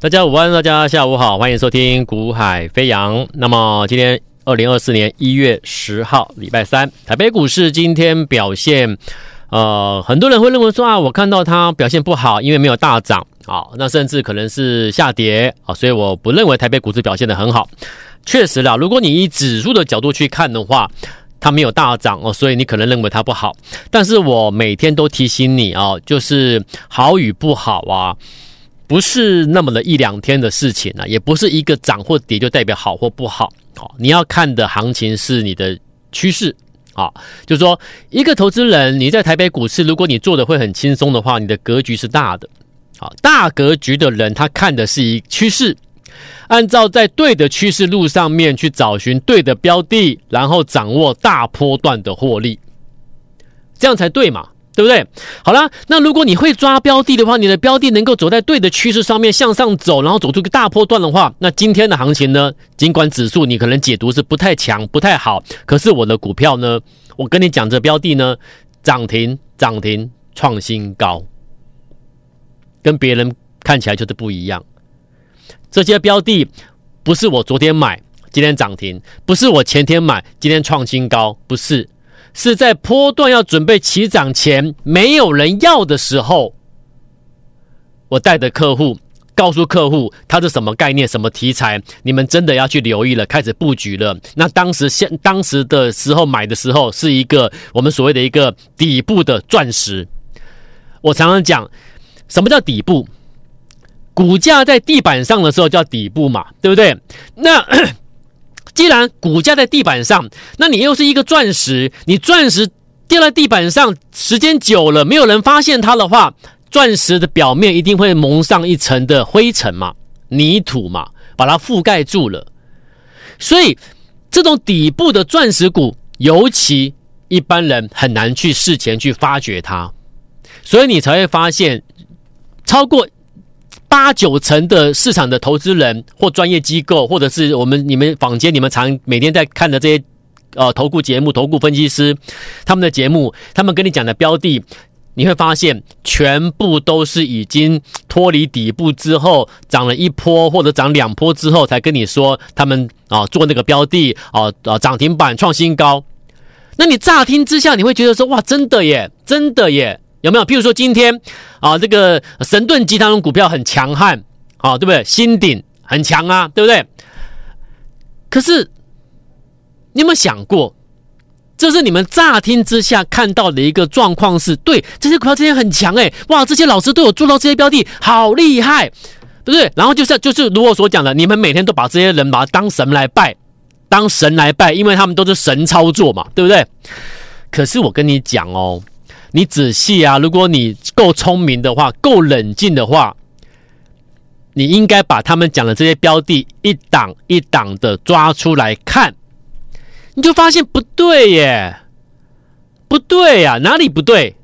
大家午安，大家下午好，欢迎收听《股海飞扬》。那么今天二零二四年一月十号，礼拜三，台北股市今天表现，呃，很多人会认为说啊，我看到它表现不好，因为没有大涨啊，那甚至可能是下跌啊，所以我不认为台北股市表现得很好。确实啦，如果你以指数的角度去看的话，它没有大涨哦，所以你可能认为它不好。但是我每天都提醒你啊，就是好与不好啊。不是那么的一两天的事情啊，也不是一个涨或跌就代表好或不好。好，你要看的行情是你的趋势啊，就是说一个投资人你在台北股市，如果你做的会很轻松的话，你的格局是大的。好，大格局的人他看的是一趋势，按照在对的趋势路上面去找寻对的标的，然后掌握大波段的获利，这样才对嘛。对不对？好了，那如果你会抓标的的话，你的标的能够走在对的趋势上面向上走，然后走出个大波段的话，那今天的行情呢？尽管指数你可能解读是不太强、不太好，可是我的股票呢？我跟你讲，这标的呢，涨停、涨停、创新高，跟别人看起来就是不一样。这些标的不是我昨天买，今天涨停；不是我前天买，今天创新高，不是。是在波段要准备起涨前，没有人要的时候，我带着客户告诉客户，它是什么概念、什么题材，你们真的要去留意了，开始布局了。那当时现当时的时候买的时候，是一个我们所谓的一个底部的钻石。我常常讲，什么叫底部？股价在地板上的时候叫底部嘛，对不对？那。既然股价在地板上，那你又是一个钻石，你钻石掉在地板上，时间久了，没有人发现它的话，钻石的表面一定会蒙上一层的灰尘嘛、泥土嘛，把它覆盖住了。所以，这种底部的钻石股，尤其一般人很难去事前去发掘它，所以你才会发现超过。八九成的市场的投资人或专业机构，或者是我们你们坊间你们常每天在看的这些呃投顾节目、投顾分析师他们的节目，他们跟你讲的标的，你会发现全部都是已经脱离底部之后涨了一波或者涨两波之后才跟你说他们啊做那个标的啊啊涨停板创新高，那你乍听之下你会觉得说哇真的耶，真的耶。有没有？譬如说今天啊，这个神盾集团的股票很强悍，啊，对不对？新鼎很强啊，对不对？可是你有没有想过，这是你们乍听之下看到的一个状况是，对，这些股票今天很强哎，哇，这些老师都有做到这些标的，好厉害，对不对？然后就是就是如我所讲的，你们每天都把这些人把他当神来拜，当神来拜，因为他们都是神操作嘛，对不对？可是我跟你讲哦。你仔细啊，如果你够聪明的话，够冷静的话，你应该把他们讲的这些标的一档一档的抓出来看，你就发现不对耶，不对呀，哪里不对？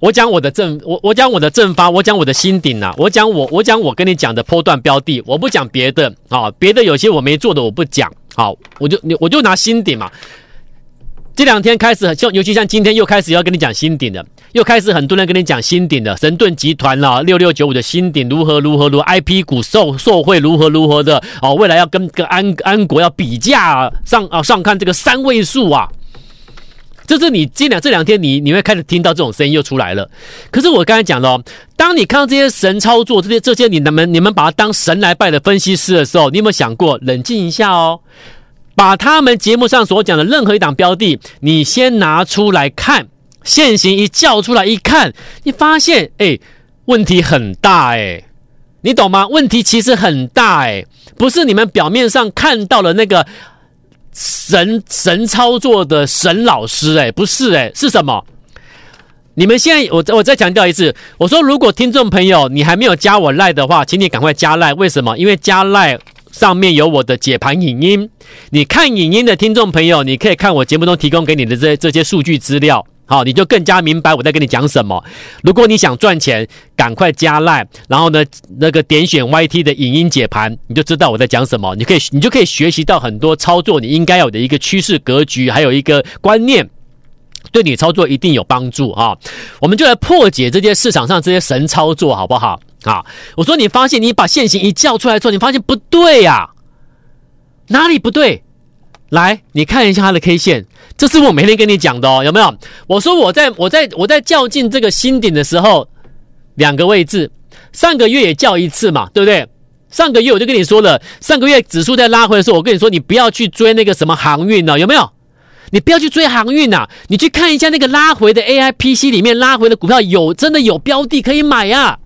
我讲我的正，我我讲我的正发，我讲我的新鼎啊，我讲我我讲我跟你讲的波段标的，我不讲别的啊，别的有些我没做的我不讲，好，我就我就拿新顶嘛。这两天开始，就尤其像今天又开始要跟你讲新鼎的，又开始很多人跟你讲新鼎的神盾集团了，六六九五的新鼎如何如何如 IP 股受受惠如何如何的哦，未来要跟跟安安国要比价上啊上看这个三位数啊，这是你这两这两天你你会开始听到这种声音又出来了。可是我刚才讲了，当你看到这些神操作这些这些你们你们把它当神来拜的分析师的时候，你有没有想过冷静一下哦？把他们节目上所讲的任何一档标的，你先拿出来看，现行一叫出来一看，你发现哎，问题很大哎，你懂吗？问题其实很大哎，不是你们表面上看到的那个神神操作的神老师哎，不是哎，是什么？你们现在我我再强调一次，我说如果听众朋友你还没有加我赖的话，请你赶快加赖。为什么？因为加赖。上面有我的解盘影音，你看影音的听众朋友，你可以看我节目中提供给你的这这些数据资料，好，你就更加明白我在跟你讲什么。如果你想赚钱，赶快加赖，然后呢，那个点选 YT 的影音解盘，你就知道我在讲什么。你可以，你就可以学习到很多操作你应该有的一个趋势格局，还有一个观念，对你操作一定有帮助啊。我们就来破解这些市场上这些神操作，好不好？啊，我说你发现你把线型一叫出来之后，你发现不对呀、哪里不对？来，你看一下它的 K 线，这是我每天跟你讲的哦，有没有？我说我在我在我在较劲这个新顶的时候，两个位置，上个月也叫一次嘛，对不对？上个月我就跟你说了，上个月指数在拉回的时候，我跟你说你不要去追那个什么航运了，有没有？你不要去追航运呐，你去看一下那个拉回的 AIPC 里面拉回的股票，有真的有标的可以买呀。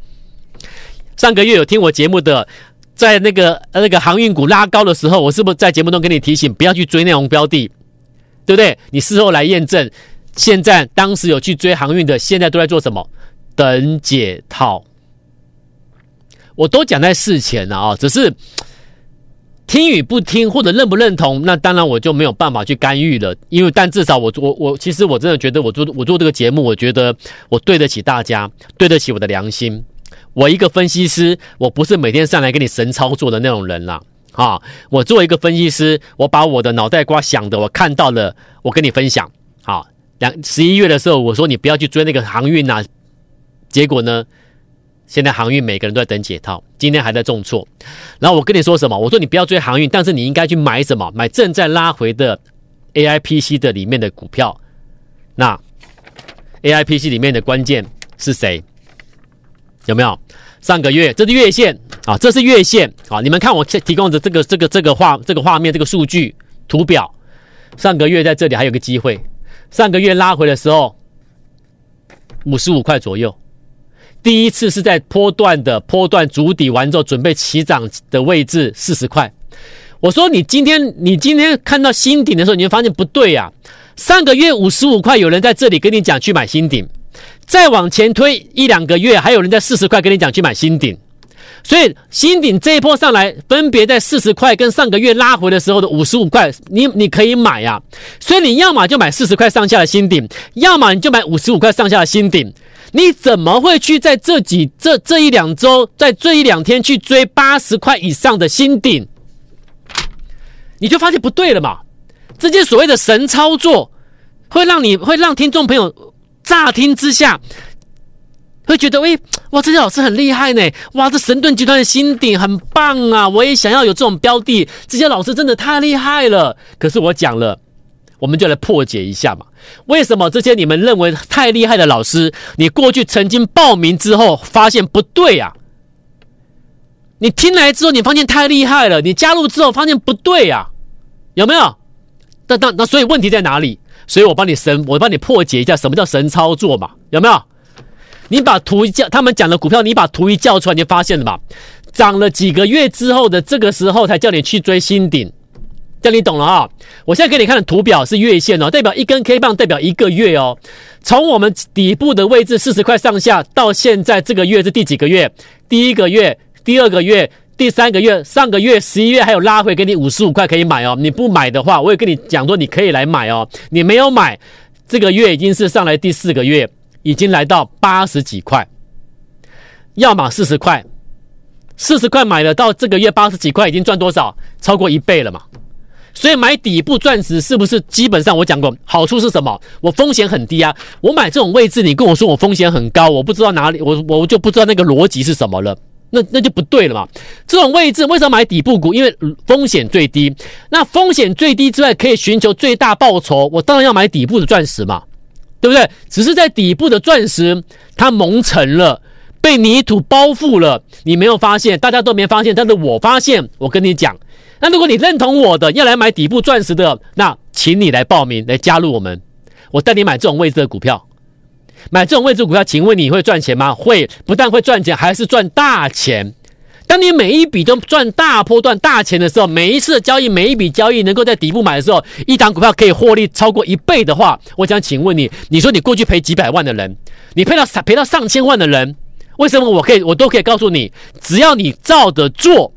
上个月有听我节目的。在那个那个航运股拉高的时候，我是不是在节目中跟你提醒不要去追那种标的，对不对？你事后来验证，现在当时有去追航运的，现在都在做什么？等解套。我都讲在事前了啊，只是听与不听或者认不认同，那当然我就没有办法去干预了。因为但至少我我我其实我真的觉得我做我做这个节目，我觉得我对得起大家，对得起我的良心。我一个分析师，我不是每天上来给你神操作的那种人啦。啊！我作为一个分析师，我把我的脑袋瓜想的，我看到了，我跟你分享。好，两十一月的时候，我说你不要去追那个航运呐，结果呢，现在航运每个人都在等解套，今天还在重挫。然后我跟你说什么？我说你不要追航运，但是你应该去买什么？买正在拉回的 AIPC 的里面的股票。那 AIPC 里面的关键是谁？有没有？上个月这是月线啊，这是月线啊！你们看我提供的这个这个这个画这个画面这个数据图表，上个月在这里还有个机会，上个月拉回的时候五十五块左右，第一次是在波段的波段筑底完之后准备起涨的位置四十块。我说你今天你今天看到新顶的时候，你会发现不对呀、啊，上个月五十五块有人在这里跟你讲去买新顶。再往前推一两个月，还有人在四十块跟你讲去买新顶，所以新顶这一波上来，分别在四十块跟上个月拉回的时候的五十五块，你你可以买呀、啊。所以你要么就买四十块上下的新顶，要么你就买五十五块上下的新顶。你怎么会去在这几这这一两周，在这一两天去追八十块以上的新顶？你就发现不对了嘛？这些所谓的神操作，会让你会让听众朋友。乍听之下，会觉得，喂，哇，这些老师很厉害呢，哇，这神盾集团的新顶很棒啊，我也想要有这种标的，这些老师真的太厉害了。可是我讲了，我们就来破解一下嘛，为什么这些你们认为太厉害的老师，你过去曾经报名之后发现不对啊？你听来之后，你发现太厉害了，你加入之后发现不对啊？有没有？那那那，所以问题在哪里？所以我帮你神，我帮你破解一下什么叫神操作嘛？有没有？你把图一叫，他们讲的股票，你把图一叫出来，你就发现了嘛？涨了几个月之后的这个时候，才叫你去追新顶，这你懂了啊？我现在给你看的图表是月线哦，代表一根 K 棒，代表一个月哦。从我们底部的位置四十块上下，到现在这个月是第几个月？第一个月，第二个月。第三个月，上个月十一月还有拉回，给你五十五块可以买哦。你不买的话，我也跟你讲说，你可以来买哦。你没有买，这个月已经是上来第四个月，已经来到八十几块，要么四十块，四十块买了，到这个月八十几块，已经赚多少？超过一倍了嘛。所以买底部钻石是不是基本上我讲过，好处是什么？我风险很低啊。我买这种位置，你跟我说我风险很高，我不知道哪里，我我就不知道那个逻辑是什么了。那那就不对了嘛！这种位置为什么买底部股？因为风险最低。那风险最低之外，可以寻求最大报酬。我当然要买底部的钻石嘛，对不对？只是在底部的钻石，它蒙尘了，被泥土包覆了。你没有发现，大家都没发现，但是我发现。我跟你讲，那如果你认同我的，要来买底部钻石的，那请你来报名，来加入我们。我带你买这种位置的股票。买这种位置股票，请问你会赚钱吗？会，不但会赚钱，还是赚大钱。当你每一笔都赚大波段大钱的时候，每一次的交易，每一笔交易能够在底部买的时候，一档股票可以获利超过一倍的话，我想请问你，你说你过去赔几百万的人，你赔到赔到上千万的人，为什么我可以，我都可以告诉你，只要你照着做，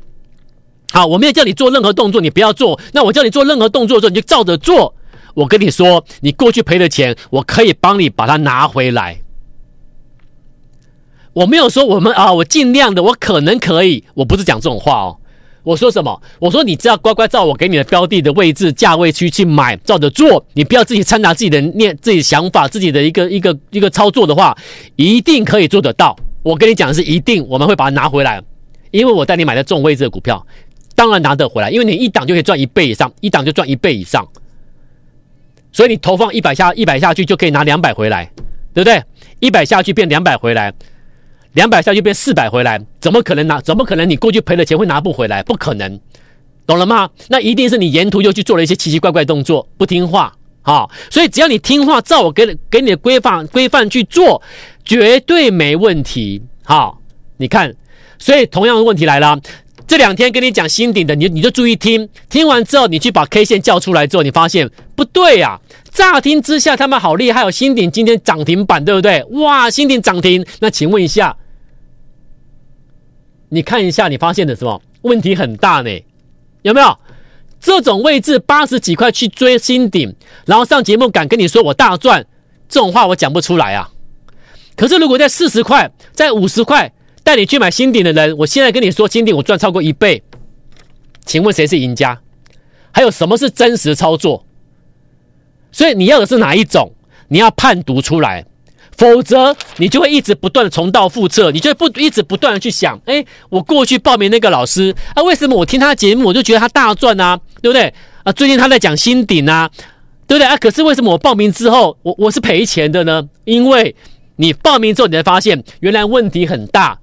好，我没有叫你做任何动作，你不要做，那我叫你做任何动作的时候，你就照着做。我跟你说，你过去赔的钱，我可以帮你把它拿回来。我没有说我们啊，我尽量的，我可能可以，我不是讲这种话哦。我说什么？我说你只要乖乖照我给你的标的的位置、价位区去买，照着做，你不要自己掺杂自己的念、自己想法、自己的一个一个一个操作的话，一定可以做得到。我跟你讲的是一定我们会把它拿回来，因为我带你买的这种位置的股票，当然拿得回来，因为你一档就可以赚一倍以上，一档就赚一倍以上，所以你投放一百下一百下去就可以拿两百回来，对不对？一百下去变两百回来，两百下去变四百回来，怎么可能拿？怎么可能你过去赔的钱会拿不回来？不可能，懂了吗？那一定是你沿途又去做了一些奇奇怪怪动作，不听话。好，所以只要你听话，照我给给你的规范规范去做，绝对没问题。好，你看，所以同样的问题来了，这两天跟你讲新顶的，你你就注意听，听完之后你去把 K 线叫出来之后，你发现不对呀、啊。乍听之下他们好厉害，有新顶今天涨停板，对不对？哇，新顶涨停，那请问一下，你看一下，你发现的什么问题很大呢？有没有？这种位置八十几块去追新顶，然后上节目敢跟你说我大赚，这种话我讲不出来啊。可是如果在四十块、在五十块带你去买新顶的人，我现在跟你说新顶我赚超过一倍，请问谁是赢家？还有什么是真实操作？所以你要的是哪一种？你要判读出来。否则，你就会一直不断的重蹈覆辙，你就会不一直不断的去想，哎，我过去报名那个老师啊，为什么我听他的节目我就觉得他大赚啊，对不对？啊，最近他在讲新顶啊，对不对啊？可是为什么我报名之后我我是赔钱的呢？因为你报名之后你才发现原来问题很大，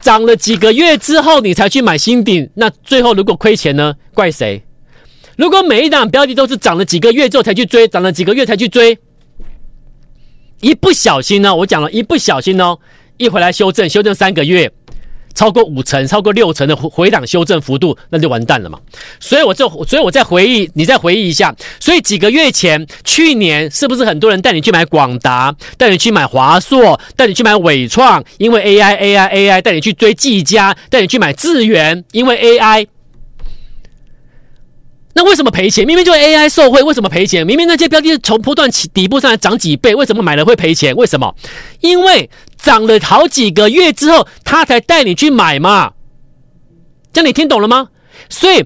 涨了几个月之后你才去买新顶，那最后如果亏钱呢？怪谁？如果每一档标的都是涨了几个月之后才去追，涨了几个月才去追。一不小心呢，我讲了一不小心哦，一回来修正，修正三个月，超过五成、超过六成的回档修正幅度，那就完蛋了嘛。所以我就，所以我再回忆，你再回忆一下。所以几个月前，去年是不是很多人带你去买广达，带你去买华硕，带你去买伟创？因为 AI、AI、AI，带你去追技嘉，带你去买智源，因为 AI。那为什么赔钱？明明就是 AI 受贿，为什么赔钱？明明那些标的从波段起底部上来涨几倍，为什么买了会赔钱？为什么？因为涨了好几个月之后，他才带你去买嘛。这样你听懂了吗？所以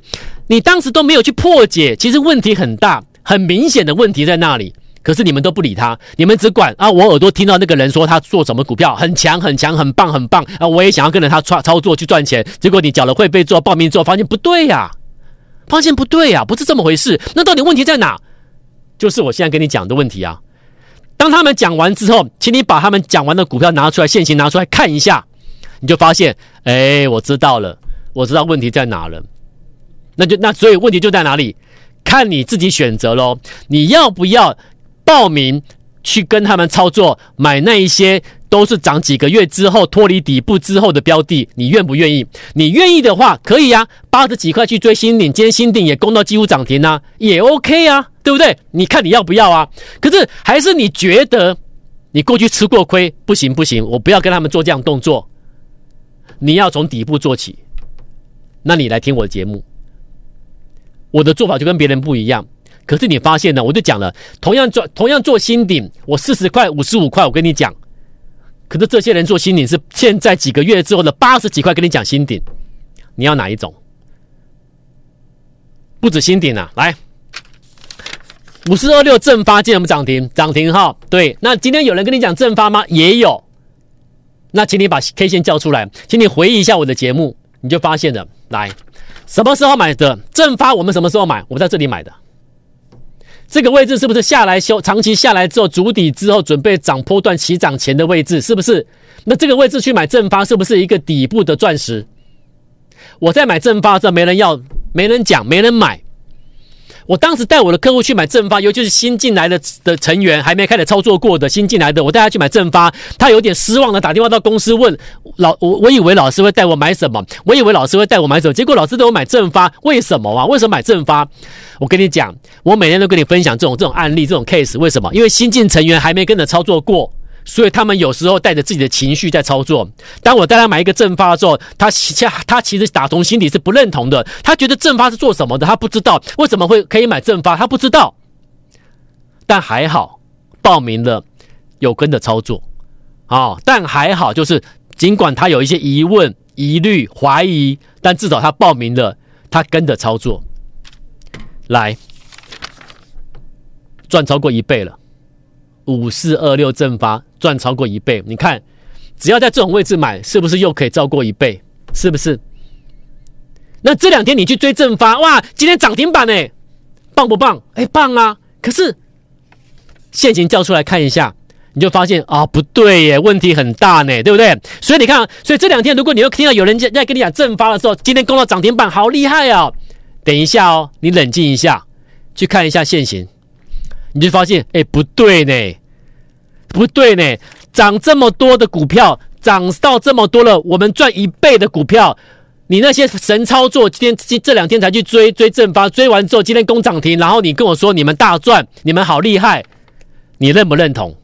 你当时都没有去破解，其实问题很大，很明显的问题在那里。可是你们都不理他，你们只管啊，我耳朵听到那个人说他做什么股票很强很强很棒很棒啊，我也想要跟着他操操作去赚钱。结果你缴了会费之后报名之后，发现不对呀。发现不对呀，不是这么回事。那到底问题在哪？就是我现在跟你讲的问题啊。当他们讲完之后，请你把他们讲完的股票拿出来，现行拿出来看一下，你就发现，哎，我知道了，我知道问题在哪了。那就那所以问题就在哪里？看你自己选择喽。你要不要报名去跟他们操作，买那一些？都是涨几个月之后脱离底部之后的标的，你愿不愿意？你愿意的话，可以啊，八十几块去追新顶，今天新顶也攻到几乎涨停啊，也 OK 啊，对不对？你看你要不要啊？可是还是你觉得你过去吃过亏，不行不行，我不要跟他们做这样动作。你要从底部做起，那你来听我的节目，我的做法就跟别人不一样。可是你发现呢，我就讲了，同样做同样做新顶，我四十块、五十五块，我跟你讲。可是这些人做新顶是现在几个月之后的八十几块，跟你讲新顶，你要哪一种？不止新顶啊，来五四二六正发今天我们涨停涨停哈，对，那今天有人跟你讲正发吗？也有，那请你把 K 线叫出来，请你回忆一下我的节目，你就发现了，来什么时候买的正发？我们什么时候买？我在这里买的。这个位置是不是下来修长期下来之后足底之后准备涨波段起涨前的位置？是不是？那这个位置去买正发是不是一个底部的钻石？我在买正发这没人要，没人讲，没人买。我当时带我的客户去买正发，尤其是新进来的的成员，还没开始操作过的新进来的，我带他去买正发，他有点失望的打电话到公司问老我，我以为老师会带我买什么，我以为老师会带我买什么，结果老师带我买正发，为什么啊？为什么买正发？我跟你讲，我每天都跟你分享这种这种案例，这种 case，为什么？因为新进成员还没跟着操作过。所以他们有时候带着自己的情绪在操作。当我带他买一个正发的时候，他其他其实打从心底是不认同的。他觉得正发是做什么的，他不知道为什么会可以买正发，他不知道。但还好报名了，有跟着操作，哦，但还好就是尽管他有一些疑问、疑虑、怀疑，但至少他报名了，他跟着操作，来赚超过一倍了。五四二六正发赚超过一倍，你看只要在这种位置买，是不是又可以超过一倍？是不是？那这两天你去追正发，哇，今天涨停板呢，棒不棒？哎，棒啊！可是现行叫出来看一下，你就发现啊，不对耶，问题很大呢，对不对？所以你看，所以这两天如果你又听到有人在跟你讲正发的时候，今天攻到涨停板，好厉害啊！等一下哦，你冷静一下，去看一下现行，你就发现，哎，不对呢，不对呢，涨这么多的股票，涨到这么多了，我们赚一倍的股票。你那些神操作，今天这这两天才去追追正发，追完之后今天攻涨停，然后你跟我说你们大赚，你们好厉害，你认不认同？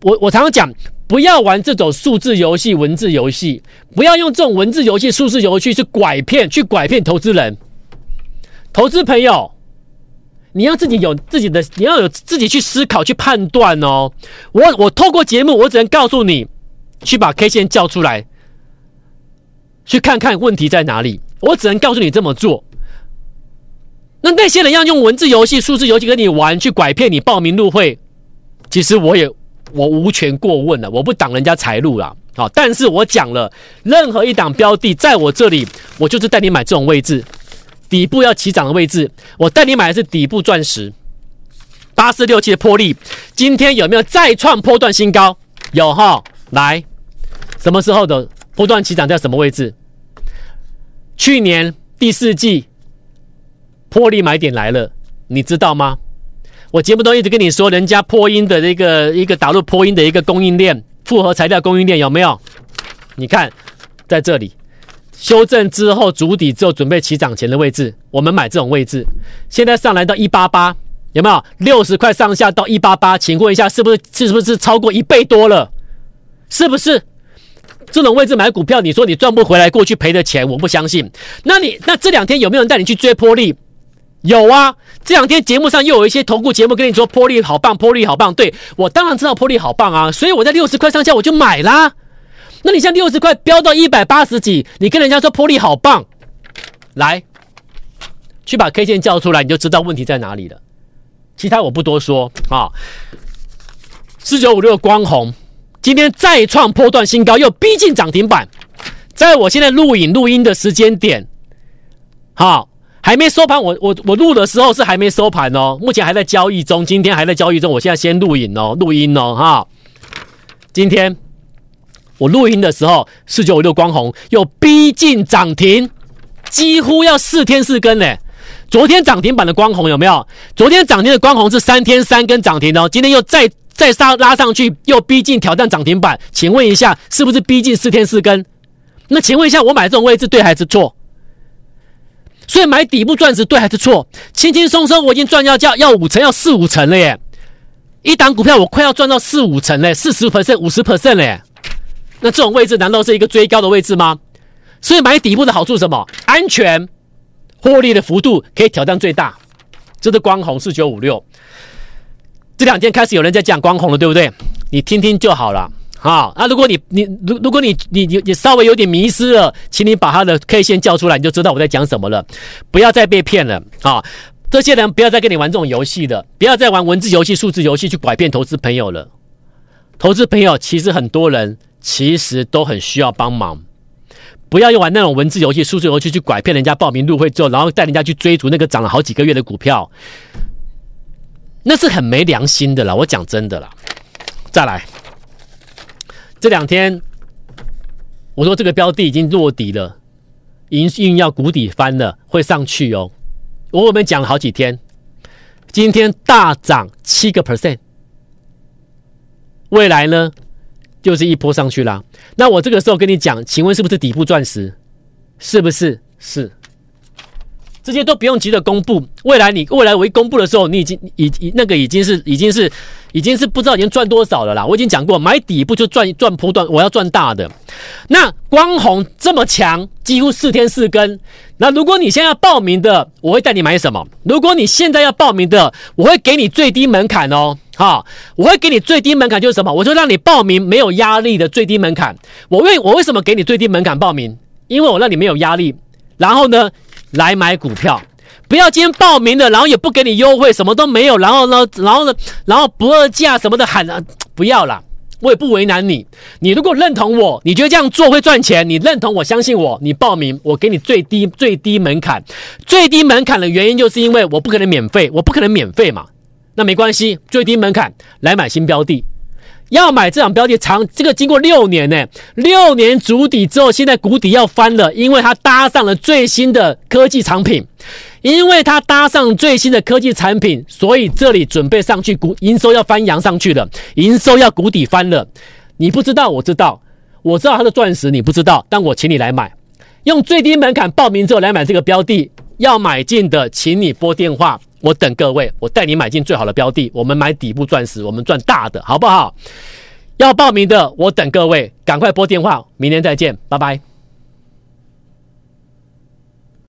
我我常常讲，不要玩这种数字游戏、文字游戏，不要用这种文字游戏、数字游戏去拐骗、去拐骗投资人。投资朋友，你要自己有自己的，你要有自己去思考、去判断哦。我我透过节目，我只能告诉你，去把 K 线叫出来。去看看问题在哪里，我只能告诉你这么做。那那些人要用文字游戏、数字游戏跟你玩，去拐骗你报名入会，其实我也我无权过问了，我不挡人家财路了。好，但是我讲了，任何一档标的在我这里，我就是带你买这种位置，底部要起涨的位置，我带你买的是底部钻石，八四六七的破例，今天有没有再创波段新高？有哈，来，什么时候的？波段起涨在什么位置？去年第四季破例买点来了，你知道吗？我节目都一直跟你说，人家破音的这个一个打入破音的一个供应链，复合材料供应链有没有？你看在这里修正之后筑底之后准备起涨前的位置，我们买这种位置，现在上来到一八八，有没有？六十块上下到一八八，请问一下，是不是是不是超过一倍多了？是不是？这种位置买股票，你说你赚不回来过去赔的钱，我不相信。那你那这两天有没有人带你去追波利？有啊，这两天节目上又有一些投顾节目跟你说波利好棒，波利好棒。对，我当然知道波利好棒啊，所以我在六十块上下我就买啦。那你像六十块飙到一百八十几，你跟人家说波力好棒，来，去把 K 线叫出来，你就知道问题在哪里了。其他我不多说啊。四九五六光弘。今天再创破段新高，又逼近涨停板。在我现在录影录音的时间点，好，还没收盘。我我我录的时候是还没收盘哦，目前还在交易中。今天还在交易中，我现在先录影哦，录音哦，哈。今天我录音的时候，四九五六光弘又逼近涨停，几乎要四天四根嘞。昨天涨停板的光弘有没有？昨天涨停的光弘是三天三根涨停哦，今天又再。再杀拉上去，又逼近挑战涨停板，请问一下，是不是逼近四天四根？那请问一下，我买这种位置对还是错？所以买底部钻石对还是错？轻轻松松我已经赚要价要五成，要四五成了耶！一档股票我快要赚到四五成嘞，四十 percent、五十 percent 嘞。那这种位置难道是一个追高的位置吗？所以买底部的好处是什么？安全，获利的幅度可以挑战最大。这是光弘四九五六。这两天开始有人在讲光弘了，对不对？你听听就好了。好，啊，如果你你如如果你你你你稍微有点迷失了，请你把他的 K 线叫出来，你就知道我在讲什么了。不要再被骗了啊！这些人不要再跟你玩这种游戏的，不要再玩文字游戏、数字游戏去拐骗投资朋友了。投资朋友其实很多人其实都很需要帮忙，不要用玩那种文字游戏、数字游戏去拐骗人家报名入会之后，然后带人家去追逐那个涨了好几个月的股票。那是很没良心的啦，我讲真的啦。再来，这两天我说这个标的已经落底了，营运要谷底翻了，会上去哦。我我们讲了好几天，今天大涨七个 percent，未来呢就是一波上去啦。那我这个时候跟你讲，请问是不是底部钻石？是不是？是。这些都不用急着公布，未来你未来我一公布的时候，你已经已已那个已经是已经是已经是不知道已经赚多少了啦。我已经讲过，买底部就赚赚波段，我要赚大的。那光弘这么强，几乎四天四根。那如果你现在要报名的，我会带你买什么？如果你现在要报名的，我会给你最低门槛哦，哈，我会给你最低门槛就是什么？我就让你报名没有压力的最低门槛。我为我为什么给你最低门槛报名？因为我让你没有压力。然后呢？来买股票，不要今天报名的，然后也不给你优惠，什么都没有，然后呢，然后呢，然后不二价什么的喊，不要啦。我也不为难你。你如果认同我，你觉得这样做会赚钱，你认同我，相信我，你报名，我给你最低最低门槛。最低门槛的原因就是因为我不可能免费，我不可能免费嘛。那没关系，最低门槛来买新标的。要买这档标的长，这个经过六年呢，六年足底之后，现在谷底要翻了，因为它搭上了最新的科技产品，因为它搭上最新的科技产品，所以这里准备上去股营收要翻扬上去了，营收要谷底翻了。你不知道，我知道，我知道它的钻石，你不知道，但我请你来买，用最低门槛报名之后来买这个标的，要买进的，请你拨电话。我等各位，我带你买进最好的标的，我们买底部钻石，我们赚大的，好不好？要报名的，我等各位，赶快拨电话，明天再见，拜拜。